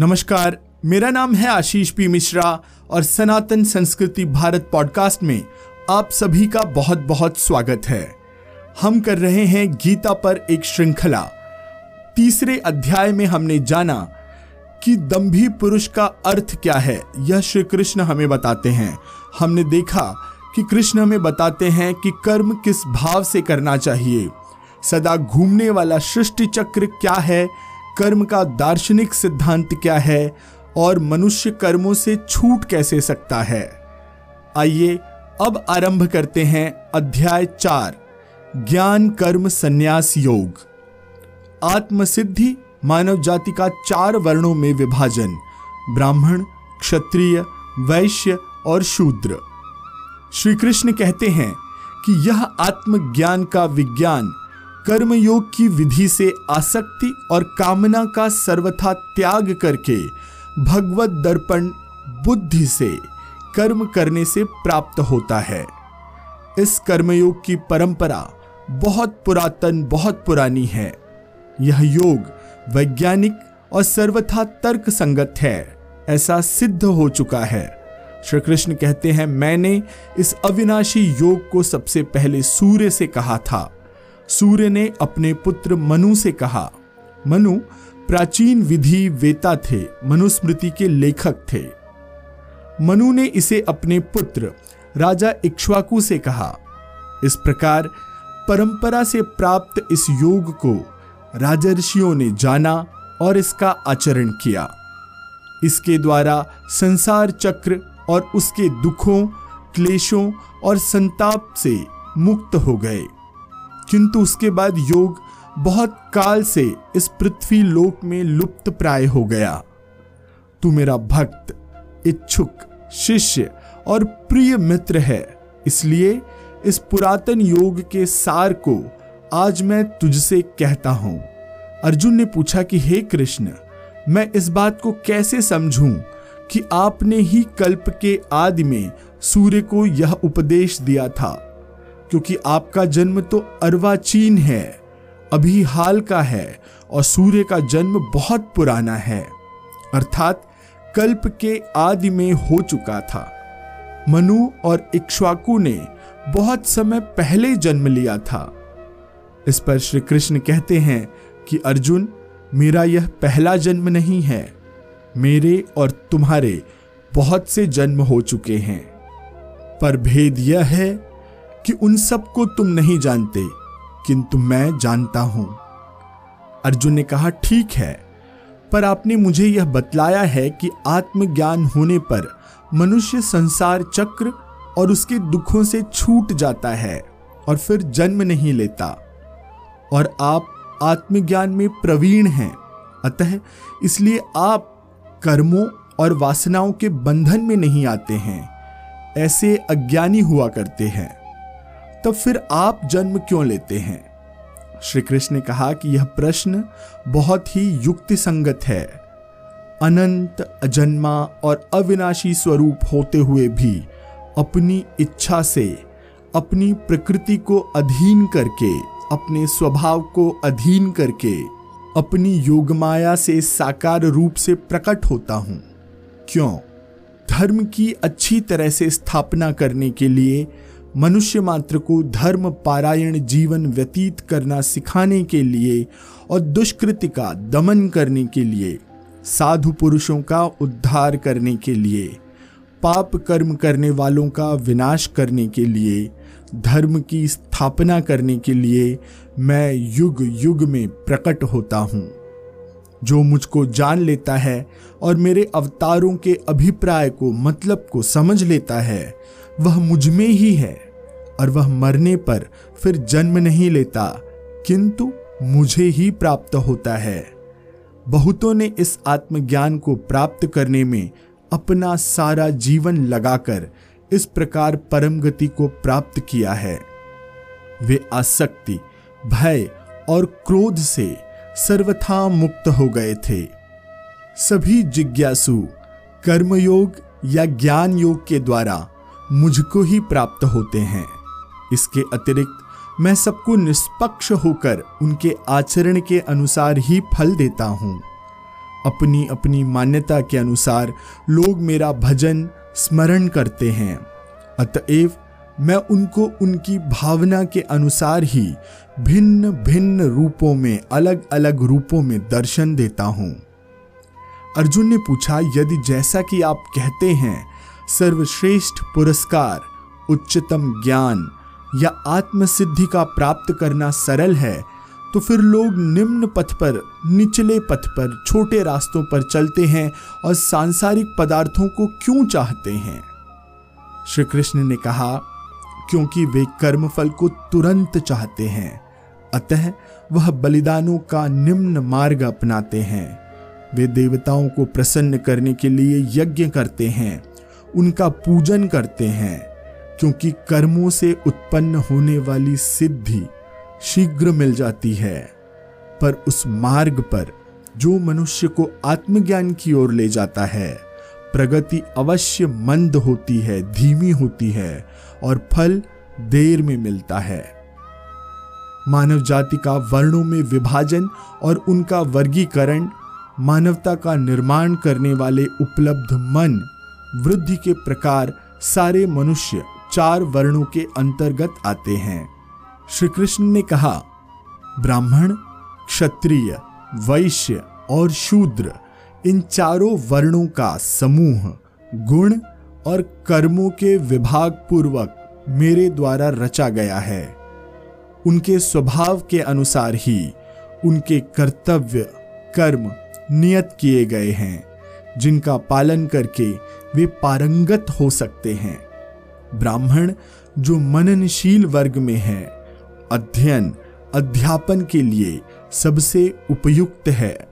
नमस्कार, मेरा नाम है आशीष पी मिश्रा और सनातन संस्कृति भारत पॉडकास्ट में आप सभी का बहुत बहुत स्वागत है। हम कर रहे हैं गीता पर एक श्रृंखला। तीसरे अध्याय में हमने जाना कि दम्भी पुरुष का अर्थ क्या है। यह श्री कृष्ण हमें बताते हैं। हमने देखा कि कृष्ण हमें बताते हैं कि कर्म किस भाव से करना चाहिए। सदा घूमने वाला सृष्टि चक्र क्या है? कर्म का दार्शनिक सिद्धांत क्या है और मनुष्य कर्मों से छूट कैसे सकता है? आइए अब आरंभ करते हैं अध्याय चार, ज्ञान कर्म संन्यास योग। आत्मसिद्धि मानव जाति का चार वर्णों में विभाजन, ब्राह्मण, क्षत्रिय, वैश्य और शूद्र। श्री कृष्ण कहते हैं कि यह आत्मज्ञान का विज्ञान कर्मयोग की विधि से आसक्ति और कामना का सर्वथा त्याग करके भगवत दर्पण बुद्धि से कर्म करने से प्राप्त होता है। इस कर्मयोग की परंपरा बहुत पुरातन, बहुत पुरानी है। यह योग वैज्ञानिक और सर्वथा तर्क संगत है, ऐसा सिद्ध हो चुका है। श्री कृष्ण कहते हैं, मैंने इस अविनाशी योग को सबसे पहले सूर्य से कहा था। सूर्य ने अपने पुत्र मनु से कहा, मनु, प्राचीन विधि वेता थे, मनुस्मृति के लेखक थे। मनु ने इसे अपने पुत्र, राजा इक्ष्वाकु से कहा, इस प्रकार परंपरा से प्राप्त इस योग को राजर्षियों ने जाना और इसका आचरण किया। इसके द्वारा संसार चक्र और उसके दुखों, क्लेशों और संताप से मुक्त हो गए। किंतु उसके बाद योग बहुत काल से इस पृथ्वी लोक में लुप्त प्राय हो गया। तू मेरा भक्त, इच्छुक, शिष्य और प्रिय मित्र है। इसलिए इस पुरातन योग के सार को आज मैं तुझसे कहता हूँ। अर्जुन ने पूछा कि, हे कृष्ण, मैं इस बात को कैसे समझूं कि आपने ही कल्प के आदि में सूर्य को यह उपदेश दिया था? क्योंकि आपका जन्म तो अर्वाचीन है, अभी हाल का है और सूर्य का जन्म बहुत पुराना है। अर्थात कल्प के आदि में हो चुका था। मनु और इक्ष्वाकु ने बहुत समय पहले जन्म लिया था। इस पर श्री कृष्ण कहते हैं कि, अर्जुन, मेरा यह पहला जन्म नहीं है। मेरे और तुम्हारे बहुत से जन्म हो चुके हैं। पर भेद यह है कि उन सबको तुम नहीं जानते, किंतु मैं जानता हूँ। अर्जुन ने कहा, ठीक है, पर आपने मुझे यह बतलाया है कि आत्मज्ञान होने पर मनुष्य संसार चक्र और उसके दुखों से छूट जाता है और फिर जन्म नहीं लेता। और आप आत्मज्ञान में प्रवीण हैं, अतः इसलिए आप कर्मों और वासनाओं के बंधन में नहीं आते हैं। ऐसे अज्ञानी हुआ करते हैं। तब फिर आप जन्म क्यों लेते हैं? श्री कृष्ण ने कहा कि यह प्रश्न बहुत ही युक्ति संगत है। अनंत, अजन्मा और अविनाशी स्वरूप होते हुए भी अपनी इच्छा से, अपनी प्रकृति को अधीन करके, अपने स्वभाव को अधीन करके, अपनी योगमाया से साकार रूप से प्रकट होता हूँ। क्यों? धर्म की अच्छी तरह से स्थापना करने के लिए मनुष्य मात्र को धर्म, पारायण, जीवन व्यतीत करना सिखाने के लिए और दुष्कृति का दमन करने के लिए, साधु पुरुषों का उद्धार करने के लिए, पाप कर्म करने वालों का विनाश करने के लिए, धर्म की स्थापना करने के लिए मैं युग युग में प्रकट होता हूँ। जो मुझको जान लेता है और मेरे अवतारों के अभिप्राय को मतलब को समझ लेता है, वह मुझमें ही है। और वह मरने पर फिर जन्म नहीं लेता, किंतु मुझे ही प्राप्त होता है। बहुतों ने इस आत्मज्ञान को प्राप्त करने में अपना सारा जीवन लगाकर इस प्रकार परम गति को प्राप्त किया है। वे आसक्ति, भय और क्रोध से सर्वथा मुक्त हो गए थे। सभी जिज्ञासु, कर्मयोग या ज्ञान योग के द्वारा मुझको ही प्राप्त होते हैं। इसके अतिरिक्त, मैं सबको निष्पक्ष होकर उनके आचरण के अनुसार ही फल देता हूँ। अपनी अपनी मान्यता के अनुसार लोग मेरा भजन, स्मरण करते हैं। अतएव, मैं उनको उनकी भावना के अनुसार ही भिन्न भिन्न रूपों में अलग अलग रूपों में दर्शन देता हूँ। अर्जुन ने पूछा, यदि जैसा कि आप कहते हैं, सर्वश्रेष्ठ पुरस्कार, उच्चतम ज्ञान या आत्मसिद्धि का प्राप्त करना सरल है तो फिर लोग निम्न पथ पर, निचले पथ पर, छोटे रास्तों पर चलते हैं और सांसारिक पदार्थों को क्यों चाहते हैं? श्री कृष्ण ने कहा, क्योंकि वे कर्मफल को तुरंत चाहते हैं, अतः वह बलिदानों का निम्न मार्ग अपनाते हैं। वे देवताओं को प्रसन्न करने के लिए यज्ञ करते हैं, उनका पूजन करते हैं क्योंकि कर्मों से उत्पन्न होने वाली सिद्धि शीघ्र मिल जाती है। पर उस मार्ग पर जो मनुष्य को आत्मज्ञान की ओर ले जाता है, प्रगति अवश्य मंद होती है, धीमी होती है और फल देर में मिलता है। मानव जाति का वर्णों में विभाजन और उनका वर्गीकरण, मानवता का निर्माण करने वाले उपलब्ध मन, वृद्धि के प्रकार सारे मनुष्य चार वर्णों के अंतर्गत आते हैं। श्री कृष्ण ने कहा, ब्राह्मण, क्षत्रिय, वैश्य और शूद्र, इन चारों वर्णों का समूह, गुण और कर्मों के विभाग पूर्वक मेरे द्वारा रचा गया है। उनके स्वभाव के अनुसार ही उनके कर्तव्य, कर्म नियत किए गए हैं, जिनका पालन करके वे पारंगत हो सकते हैं। ब्राह्मण जो मननशील वर्ग में है, अध्ययन, अध्यापन के लिए सबसे उपयुक्त है।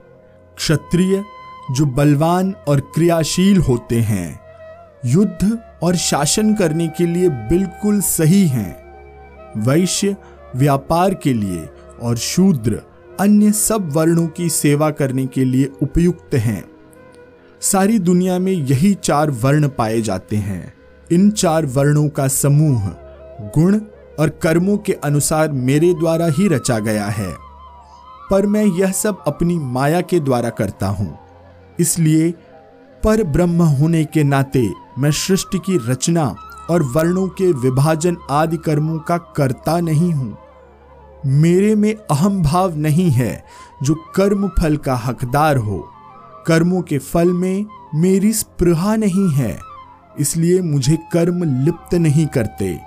क्षत्रिय जो बलवान और क्रियाशील होते हैं, युद्ध और शासन करने के लिए बिल्कुल सही हैं। वैश्य, व्यापार के लिए और शूद्र, अन्य सब वर्णों की सेवा करने के लिए उपयुक्त हैं। सारी दुनिया में यही चार वर्ण पाए जाते हैं। इन चार वर्णों का समूह गुण और कर्मों के अनुसार मेरे द्वारा ही रचा गया है। पर मैं यह सब अपनी माया के द्वारा करता हूँ। इसलिए पर ब्रह्म होने के नाते मैं सृष्टि की रचना और वर्णों के विभाजन आदि कर्मों का करता नहीं हूँ। मेरे में अहम भाव नहीं है जो कर्म फल का हकदार हो। कर्मों के फल में मेरी स्पृहा नहीं है। इसलिए मुझे कर्म लिप्त नहीं करते।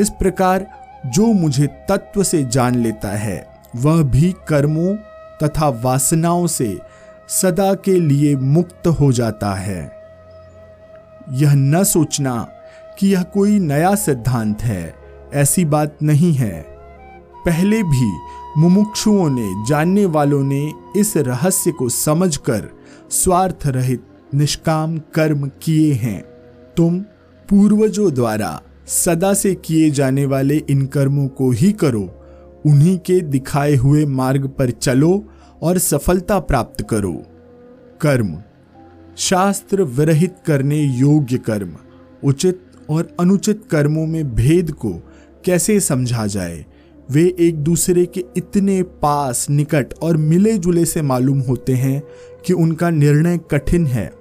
इस प्रकार जो मुझे तत्व से जान लेता है, वह भी कर्मों तथा वासनाओं से सदा के लिए मुक्त हो जाता है। यह न सोचना कि यह कोई नया सिद्धांत है, ऐसी बात नहीं है। पहले भी मुमुक्षुओं ने, जानने वालों ने इस रहस्य को समझकर स्वार्थ रहित निष्काम कर्म किए हैं। तुम पूर्वजों द्वारा सदा से किए जाने वाले इन कर्मों को ही करो, उन्हीं के दिखाए हुए मार्ग पर चलो और सफलता प्राप्त करो। कर्म, शास्त्र विरहित करने योग्य कर्म, उचित और अनुचित कर्मों में भेद को कैसे समझा जाए? वे एक दूसरे के इतने पास, निकट और मिले जुले से मालूम होते हैं कि उनका निर्णय कठिन है।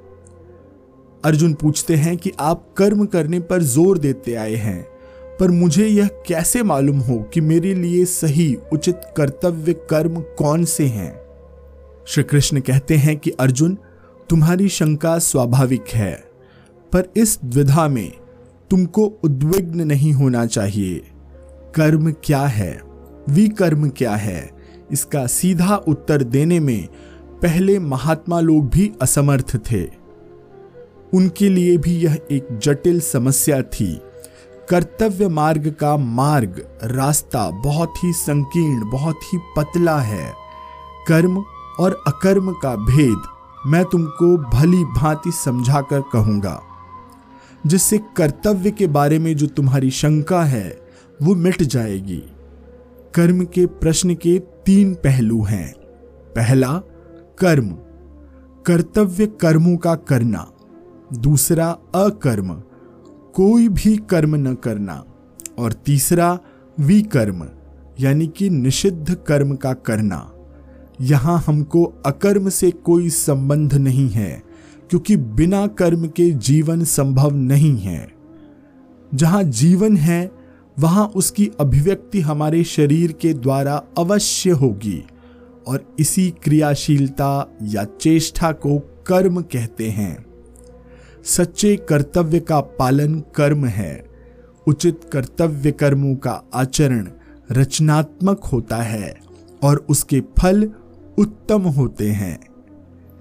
अर्जुन पूछते हैं कि आप कर्म करने पर ज़ोर देते आए हैं, पर मुझे यह कैसे मालूम हो कि मेरे लिए सही, उचित कर्तव्य कर्म कौन से हैं? श्री कृष्ण कहते हैं कि अर्जुन, तुम्हारी शंका स्वाभाविक है, पर इस द्विधा में तुमको उद्विग्न नहीं होना चाहिए। कर्म क्या है? विकर्म क्या है? इसका सीधा उत्तर देने में पहले महात्मा लोग भी असमर्थ थे। उनके लिए भी यह एक जटिल समस्या थी। कर्तव्य मार्ग का मार्ग रास्ता बहुत ही संकीर्ण, बहुत ही पतला है। कर्म और अकर्म का भेद मैं तुमको भली भांति समझा कर कहूँगा। जिससे कर्तव्य के बारे में जो तुम्हारी शंका है, वो मिट जाएगी। कर्म के प्रश्न के तीन पहलू हैं। पहला, कर्म। कर्तव्य कर्मों का करना। दूसरा अकर्म। कोई भी कर्म न करना। और तीसरा विकर्म, यानी कि निषिद्ध कर्म का करना। यहाँ हमको अकर्म से कोई संबंध नहीं है, क्योंकि बिना कर्म के जीवन संभव नहीं है। जहाँ जीवन है, वहाँ उसकी अभिव्यक्ति हमारे शरीर के द्वारा अवश्य होगी। और इसी क्रियाशीलता या चेष्टा को कर्म कहते हैं। सच्चे कर्तव्य का पालन कर्म है। उचित कर्तव्य कर्मों का आचरण रचनात्मक होता है और उसके फल उत्तम होते हैं।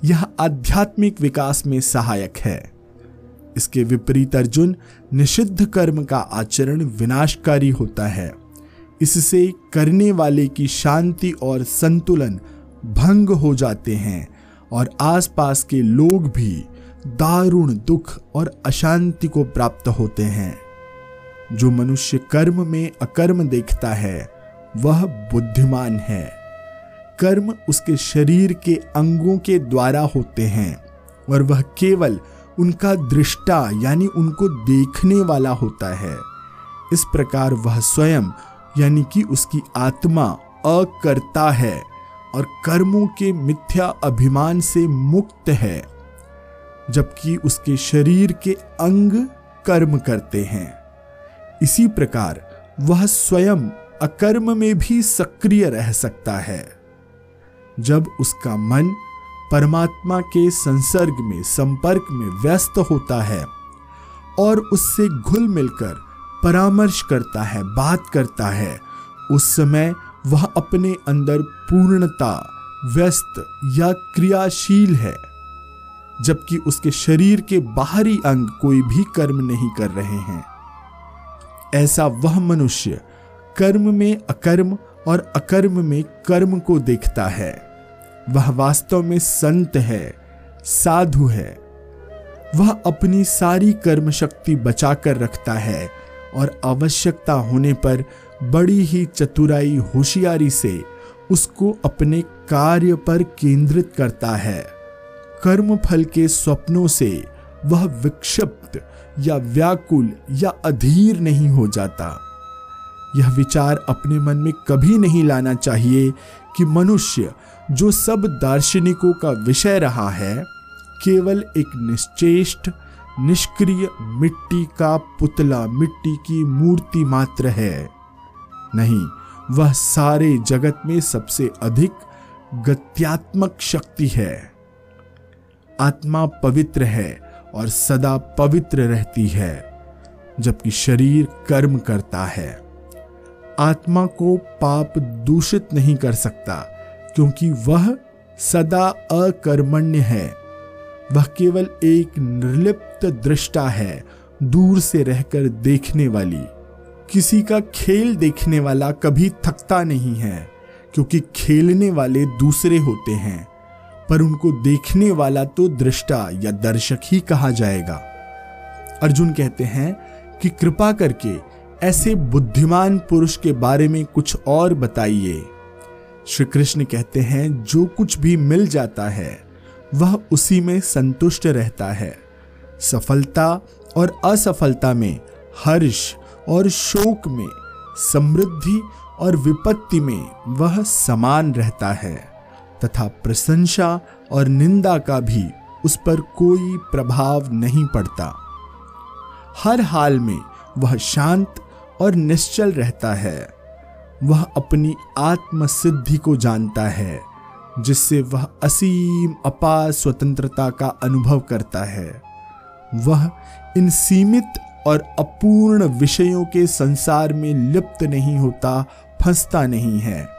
यह आध्यात्मिक विकास में सहायक है। इसके विपरीत अर्जुन निषिद्ध कर्म का आचरण विनाशकारी होता है। इससे करने वाले की शांति और संतुलन भंग हो जाते हैं और आसपास के लोग भी दारुण दुख और अशांति को प्राप्त होते हैं। जो मनुष्य कर्म में अकर्म देखता है, वह बुद्धिमान है। कर्म उसके शरीर के अंगों के द्वारा होते हैं और वह केवल उनका दृष्टा यानी उनको देखने वाला होता है। इस प्रकार वह स्वयं यानी कि उसकी आत्मा अकर्ता है और कर्मों के मिथ्या अभिमान से मुक्त है। जबकि उसके शरीर के अंग कर्म करते हैं। इसी प्रकार वह स्वयं अकर्म में भी सक्रिय रह सकता है। जब उसका मन परमात्मा के संसर्ग में, संपर्क में व्यस्त होता है और उससे घुल मिलकर परामर्श करता है, बात करता है, उस समय वह अपने अंदर पूर्णता, व्यस्त या क्रियाशील है। जबकि उसके शरीर के बाहरी अंग कोई भी कर्म नहीं कर रहे हैं। ऐसा वह मनुष्य कर्म में अकर्म और अकर्म में कर्म को देखता है। वह वास्तव में संत है, साधु है। वह अपनी सारी कर्म शक्ति बचाकर रखता है और आवश्यकता होने पर बड़ी ही चतुराई होशियारी से उसको अपने कार्य पर केंद्रित करता है। कर्म फल के स्वप्नों से वह विक्षिप्त या व्याकुल या अधीर नहीं हो जाता। यह विचार अपने मन में कभी नहीं लाना चाहिए कि मनुष्य, जो सब दार्शनिकों का विषय रहा है, केवल एक निश्चेष्ट, निष्क्रिय मिट्टी का पुतला, मिट्टी की मूर्ति मात्र है। नहीं, वह सारे जगत में सबसे अधिक गत्यात्मक शक्ति है। आत्मा पवित्र है और सदा पवित्र रहती है, जबकि शरीर कर्म करता है। आत्मा को पाप दूषित नहीं कर सकता, क्योंकि वह सदा अकर्मण्य है। वह केवल एक निर्लिप्त दृष्टा है, दूर से रहकर देखने वाली। किसी का खेल देखने वाला कभी थकता नहीं है, क्योंकि खेलने वाले दूसरे होते हैं। पर उनको देखने वाला तो दृष्टा या दर्शक ही कहा जाएगा। अर्जुन कहते हैं कि कृपा करके ऐसे बुद्धिमान पुरुष के बारे में कुछ और बताइए। श्री कृष्ण कहते हैं, जो कुछ भी मिल जाता है, वह उसी में संतुष्ट रहता है। सफलता और असफलता में, हर्ष और शोक में, समृद्धि और विपत्ति में वह समान रहता है। तथा प्रशंसा और निंदा का भी उस पर कोई प्रभाव नहीं पड़ता। हर हाल में वह शांत और निश्चल रहता है। वह अपनी आत्म सिद्धि को जानता है, जिससे वह असीम अपार स्वतंत्रता का अनुभव करता है। वह इन सीमित और अपूर्ण विषयों के संसार में लिप्त नहीं होता, फंसता नहीं है।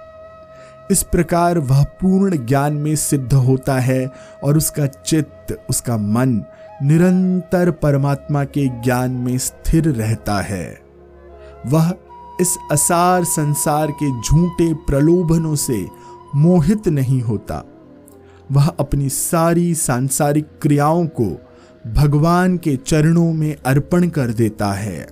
इस प्रकार वह पूर्ण ज्ञान में सिद्ध होता है और उसका चित्त, उसका मन निरंतर परमात्मा के ज्ञान में स्थिर रहता है। वह इस असार संसार के झूठे प्रलोभनों से मोहित नहीं होता। वह अपनी सारी सांसारिक क्रियाओं को भगवान के चरणों में अर्पण कर देता है।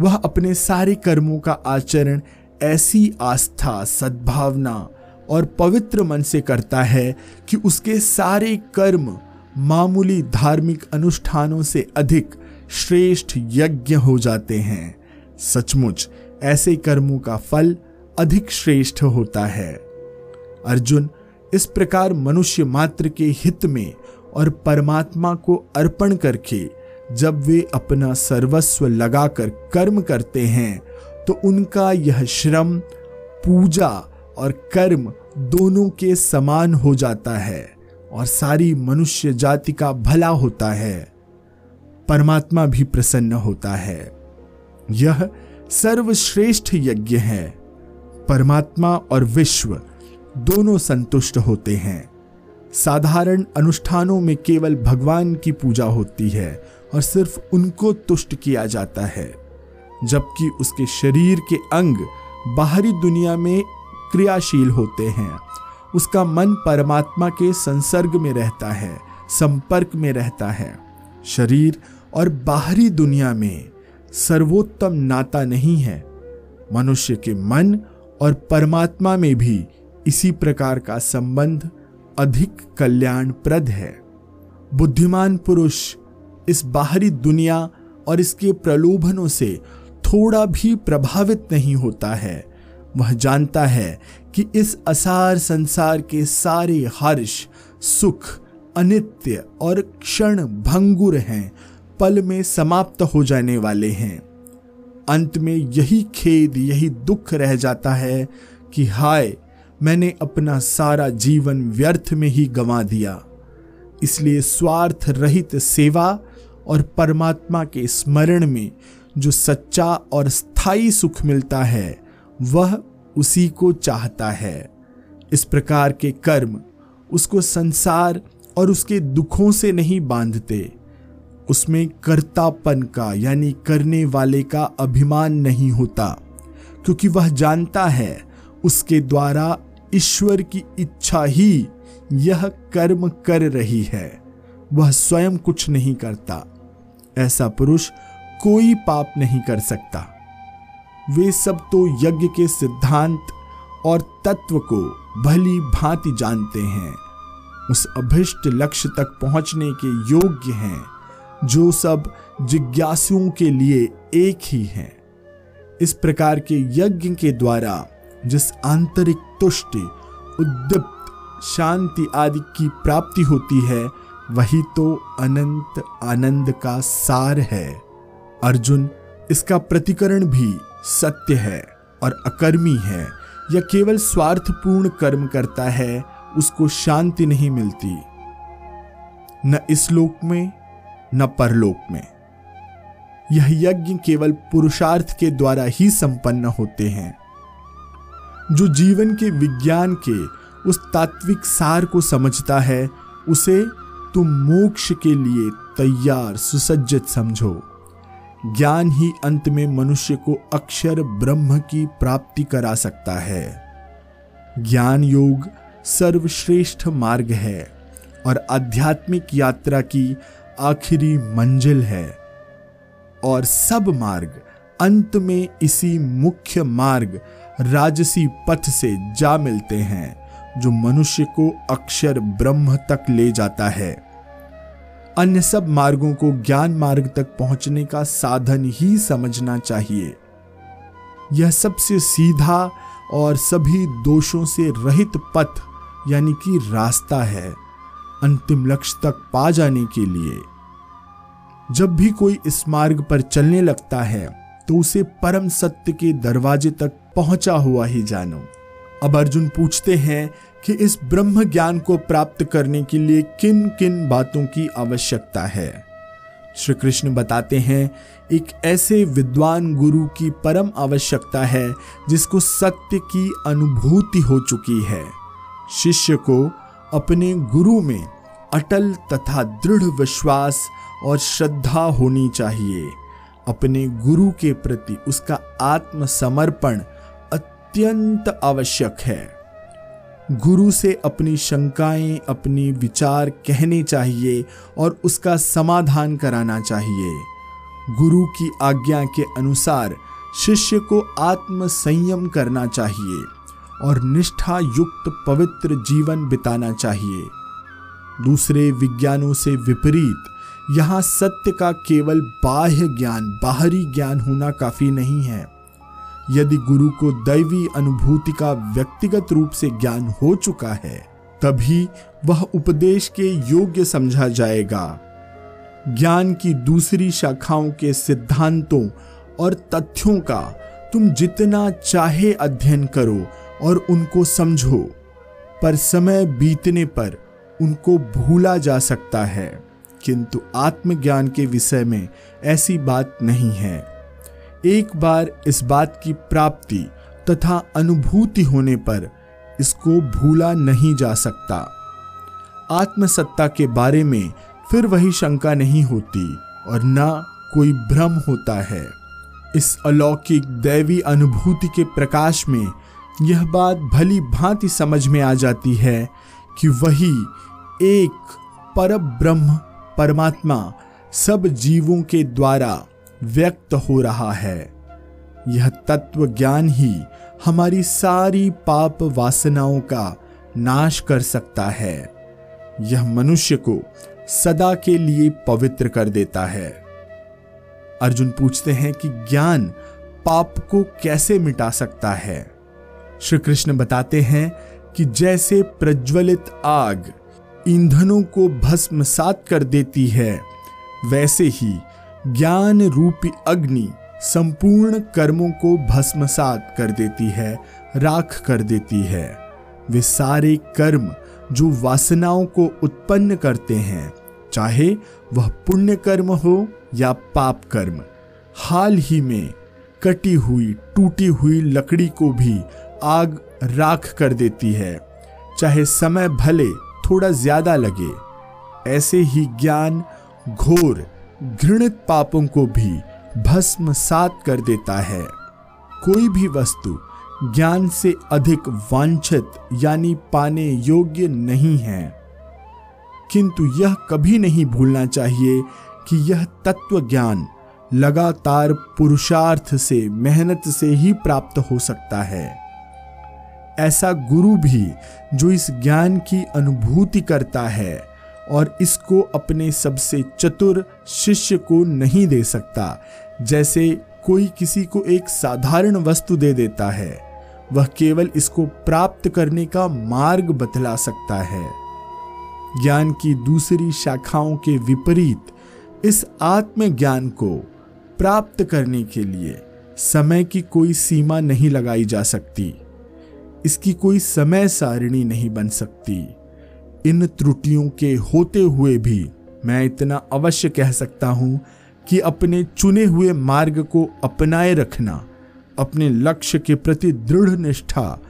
वह अपने सारे कर्मों का आचरण ऐसी आस्था, सद्भावना और पवित्र मन से करता है कि उसके सारे कर्म मामूली धार्मिक अनुष्ठानों से अधिक श्रेष्ठ यज्ञ हो जाते हैं। सचमुच, ऐसे कर्मों का फल अधिक श्रेष्ठ होता है। अर्जुन, इस प्रकार मनुष्य मात्र के हित में और परमात्मा को अर्पण करके जब वे अपना सर्वस्व लगाकर कर्म करते हैं तो उनका यह श्रम, पूजा और कर्म दोनों के समान हो जाता है और सारी मनुष्य जाति का भला होता है। परमात्मा भी प्रसन्न होता है। यह सर्वश्रेष्ठ यज्ञ है। परमात्मा और विश्व दोनों संतुष्ट होते हैं। साधारण अनुष्ठानों में केवल भगवान की पूजा होती है और सिर्फ़ उनको तुष्ट किया जाता है। जबकि उसके शरीर के अंग बाहरी दुनिया में क्रियाशील होते हैं। उसका मन परमात्मा के संसर्ग में रहता है, संपर्क में रहता है। शरीर और बाहरी दुनिया में सर्वोत्तम नाता नहीं है। मनुष्य के मन और परमात्मा में भी इसी प्रकार का संबंध अधिक कल्याणप्रद है। बुद्धिमान पुरुष इस बाहरी दुनिया और इसके प्रलोभनों से थोड़ा भी प्रभावित नहीं होता है। वह जानता है कि इस असार संसार के सारे हर्ष, सुख, अनित्य और क्षण भंगुर हैं, पल में समाप्त हो जाने वाले हैं। अंत में यही खेद, यही दुख रह जाता है कि हाय, मैंने अपना सारा जीवन व्यर्थ में ही गंवा दिया। इसलिए स्वार्थ रहित सेवा और परमात्मा के स्मरण में जो सच्चा और स्थायी सुख मिलता है, वह उसी को चाहता है। इस प्रकार के कर्म उसको संसार और उसके दुखों से नहीं बांधते। उसमें कर्तापन का, यानी करने वाले का अभिमान नहीं होता, क्योंकि वह जानता है, उसके द्वारा ईश्वर की इच्छा ही यह कर्म कर रही है। वह स्वयं कुछ नहीं करता। ऐसा पुरुष कोई पाप नहीं कर सकता। वे सब तो यज्ञ के सिद्धांत और तत्व को भली भांति जानते हैं। उस अभिष्ट लक्ष्य तक पहुँचने के योग्य हैं, जो सब जिज्ञासुओं के लिए एक ही हैं। इस प्रकार के यज्ञ के द्वारा जिस आंतरिक तुष्टि, उद्दीप्त, शांति आदि की प्राप्ति होती है, वही तो अनंत आनंद का सार है। अर्जुन, इसका प्रतिकरण भी सत्य है और अकर्मी है, या केवल स्वार्थपूर्ण कर्म करता है, उसको शांति नहीं मिलती। न इस लोक में, न परलोक में। यह यज्ञ केवल पुरुषार्थ के द्वारा ही संपन्न होते हैं। जो जीवन के विज्ञान के उस तात्विक सार को समझता है, उसे तुम मोक्ष के लिए तैयार, सुसज्जित समझो। ज्ञान ही अंत में मनुष्य को अक्षर ब्रह्म की प्राप्ति करा सकता है। ज्ञान योग सर्वश्रेष्ठ मार्ग है और आध्यात्मिक यात्रा की आखिरी मंजिल है। और सब मार्ग अंत में इसी मुख्य मार्ग राजसी पथ से जा मिलते हैं, जो मनुष्य को अक्षर ब्रह्म तक ले जाता है। अन्य सब मार्गों को ज्ञान मार्ग तक पहुँचने का साधन ही समझना चाहिए। यह सबसे सीधा और सभी दोषों से रहित पथ, यानी कि रास्ता है, अंतिम लक्ष्य तक पा जाने के लिए। जब भी कोई इस मार्ग पर चलने लगता है तो उसे परम सत्य के दरवाजे तक पहुँचा हुआ ही जानो। अब अर्जुन पूछते हैं कि इस ब्रह्म ज्ञान को प्राप्त करने के लिए किन किन बातों की आवश्यकता है। श्री कृष्ण बताते हैं, एक ऐसे विद्वान गुरु की परम आवश्यकता है, जिसको सत्य की अनुभूति हो चुकी है। शिष्य को अपने गुरु में अटल तथा दृढ़ विश्वास और श्रद्धा होनी चाहिए। अपने गुरु के प्रति उसका आत्मसमर्पण अत्यंत आवश्यक है। गुरु से अपनी शंकाएँ, अपनी विचार कहने चाहिए और उसका समाधान कराना चाहिए। गुरु की आज्ञा के अनुसार शिष्य को आत्म संयम करना चाहिए और निष्ठा युक्त पवित्र जीवन बिताना चाहिए। दूसरे विज्ञानों से विपरीत, यहाँ सत्य का केवल बाह्य ज्ञान, बाहरी ज्ञान होना काफ़ी नहीं है। यदि गुरु को दैवी अनुभूति का व्यक्तिगत रूप से ज्ञान हो चुका है, तभी वह उपदेश के योग्य समझा जाएगा। ज्ञान की दूसरी शाखाओं के सिद्धांतों और तथ्यों का तुम जितना चाहे अध्ययन करो और उनको समझो, पर समय बीतने पर उनको भूला जा सकता है। किंतु आत्मज्ञान के विषय में ऐसी बात नहीं है। एक बार इस बात की प्राप्ति तथा अनुभूति होने पर इसको भूला नहीं जा सकता। आत्मसत्ता के बारे में फिर वही शंका नहीं होती और ना कोई भ्रम होता है। इस अलौकिक दैवी अनुभूति के प्रकाश में यह बात भली भांति समझ में आ जाती है कि वही एक पर ब्रह्म परमात्मा सब जीवों के द्वारा व्यक्त हो रहा है। यह तत्व ज्ञान ही हमारी सारी पाप वासनाओं का नाश कर सकता है। यह मनुष्य को सदा के लिए पवित्र कर देता है। अर्जुन पूछते हैं कि ज्ञान पाप को कैसे मिटा सकता है? श्री कृष्ण बताते हैं कि जैसे प्रज्वलित आग ईंधनों को भस्मसात कर देती है, वैसे ही ज्ञान रूपी अग्नि संपूर्ण कर्मों को भस्मसात कर देती है, राख कर देती है। वे सारे कर्म जो वासनाओं को उत्पन्न करते हैं, चाहे वह पुण्य कर्म हो या पाप कर्म हाल ही में कटी हुई, टूटी हुई लकड़ी को भी आग राख कर देती है। चाहे समय भले थोड़ा ज़्यादा लगे, ऐसे ही ज्ञान घोर घृणित पापों को भी भस्म सात कर देता है। कोई भी वस्तु ज्ञान से अधिक वांछित यानी पाने योग्य नहीं है। किंतु यह कभी नहीं भूलना चाहिए कि यह तत्व ज्ञान लगातार पुरुषार्थ से, मेहनत से ही प्राप्त हो सकता है। ऐसा गुरु भी जो इस ज्ञान की अनुभूति करता है और इसको अपने सबसे चतुर शिष्य को नहीं दे सकता। जैसे कोई किसी को एक साधारण वस्तु दे देता है, वह केवल इसको प्राप्त करने का मार्ग बतला सकता है। ज्ञान की दूसरी शाखाओं के विपरीत, इस आत्मज्ञान को प्राप्त करने के लिए समय की कोई सीमा नहीं लगाई जा सकती। इसकी कोई समय सारिणी नहीं बन सकती। इन त्रुटियों के होते हुए भी मैं इतना अवश्य कह सकता हूँ कि अपने चुने हुए मार्ग को अपनाए रखना, अपने लक्ष्य के प्रति दृढ़ निष्ठा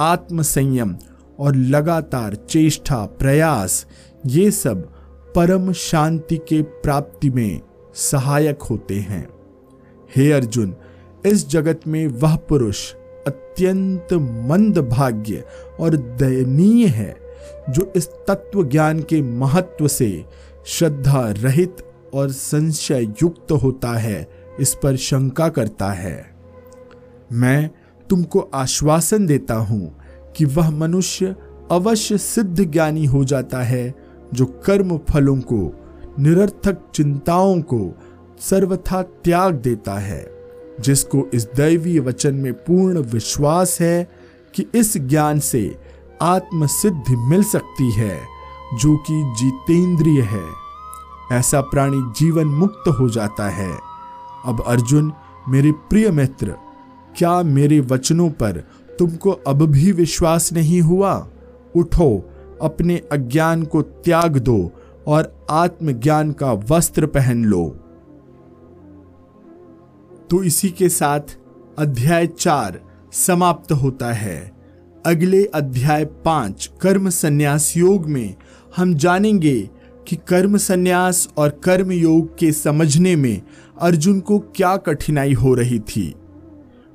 आत्म संयम और लगातार चेष्टा, प्रयास, ये सब परम शांति के प्राप्ति में सहायक होते हैं। हे अर्जुन, इस जगत में वह पुरुष अत्यंत मंद भाग्य और दयनीय है। जो इस तत्व ज्ञान के महत्व से श्रद्धा रहित और संशय युक्त होता है, इस पर शंका करता है। मैं तुमको आश्वासन देता हूँ कि वह मनुष्य अवश्य सिद्ध ज्ञानी हो जाता है, जो कर्म फलों को, निरर्थक चिंताओं को सर्वथा त्याग देता है, जिसको इस दैवीय वचन में पूर्ण विश्वास है कि इस ज्ञान से आत्म सिद्धि मिल सकती है, जो कि जीतेंद्रिय है। ऐसा प्राणी जीवन मुक्त हो जाता है। अब अर्जुन, मेरे प्रिय मित्र, क्या मेरे वचनों पर तुमको अब भी विश्वास नहीं हुआ? उठो, अपने अज्ञान को त्याग दो और आत्मज्ञान का वस्त्र पहन लो। तो इसी के साथ अध्याय चार समाप्त होता है। अगले अध्याय पाँच, कर्म संन्यास योग में हम जानेंगे कि कर्म संन्यास और कर्म योग के समझने में अर्जुन को क्या कठिनाई हो रही थी।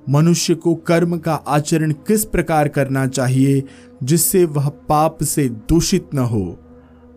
मनुष्य को कर्म का आचरण किस प्रकार करना चाहिए, जिससे वह पाप से दूषित न हो।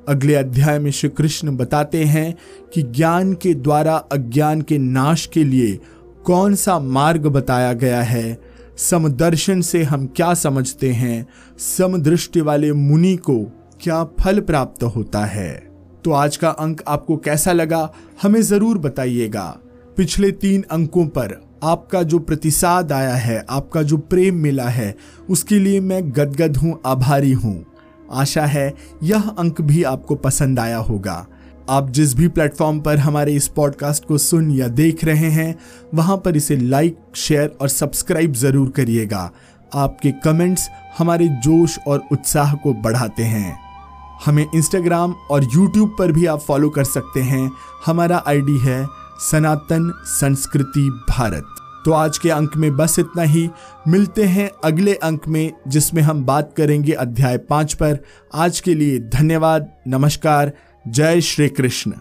अगले अध्याय में श्री कृष्ण बताते हैं कि ज्ञान के द्वारा अज्ञान के नाश के लिए कौन सा मार्ग बताया गया है। समदर्शन से हम क्या समझते हैं? समदृष्टि वाले मुनि को क्या फल प्राप्त होता है? तो आज का अंक आपको कैसा लगा, हमें ज़रूर बताइएगा। पिछले तीन अंकों पर आपका जो प्रतिसाद आया है, आपका जो प्रेम मिला है, उसके लिए मैं गदगद हूँ, आभारी हूँ। आशा है यह अंक भी आपको पसंद आया होगा। आप जिस भी प्लेटफॉर्म पर हमारे इस पॉडकास्ट को सुन या देख रहे हैं, वहाँ पर इसे लाइक शेयर और सब्सक्राइब ज़रूर करिएगा। आपके कमेंट्स हमारे जोश और उत्साह को बढ़ाते हैं। हमें इंस्टाग्राम और यूट्यूब पर भी आप फॉलो कर सकते हैं। हमारा आईडी है सनातन संस्कृति भारत। तो आज के अंक में बस इतना ही। मिलते हैं अगले अंक में, जिसमें हम बात करेंगे अध्याय पाँच पर। आज के लिए धन्यवाद, नमस्कार जय श्री कृष्ण।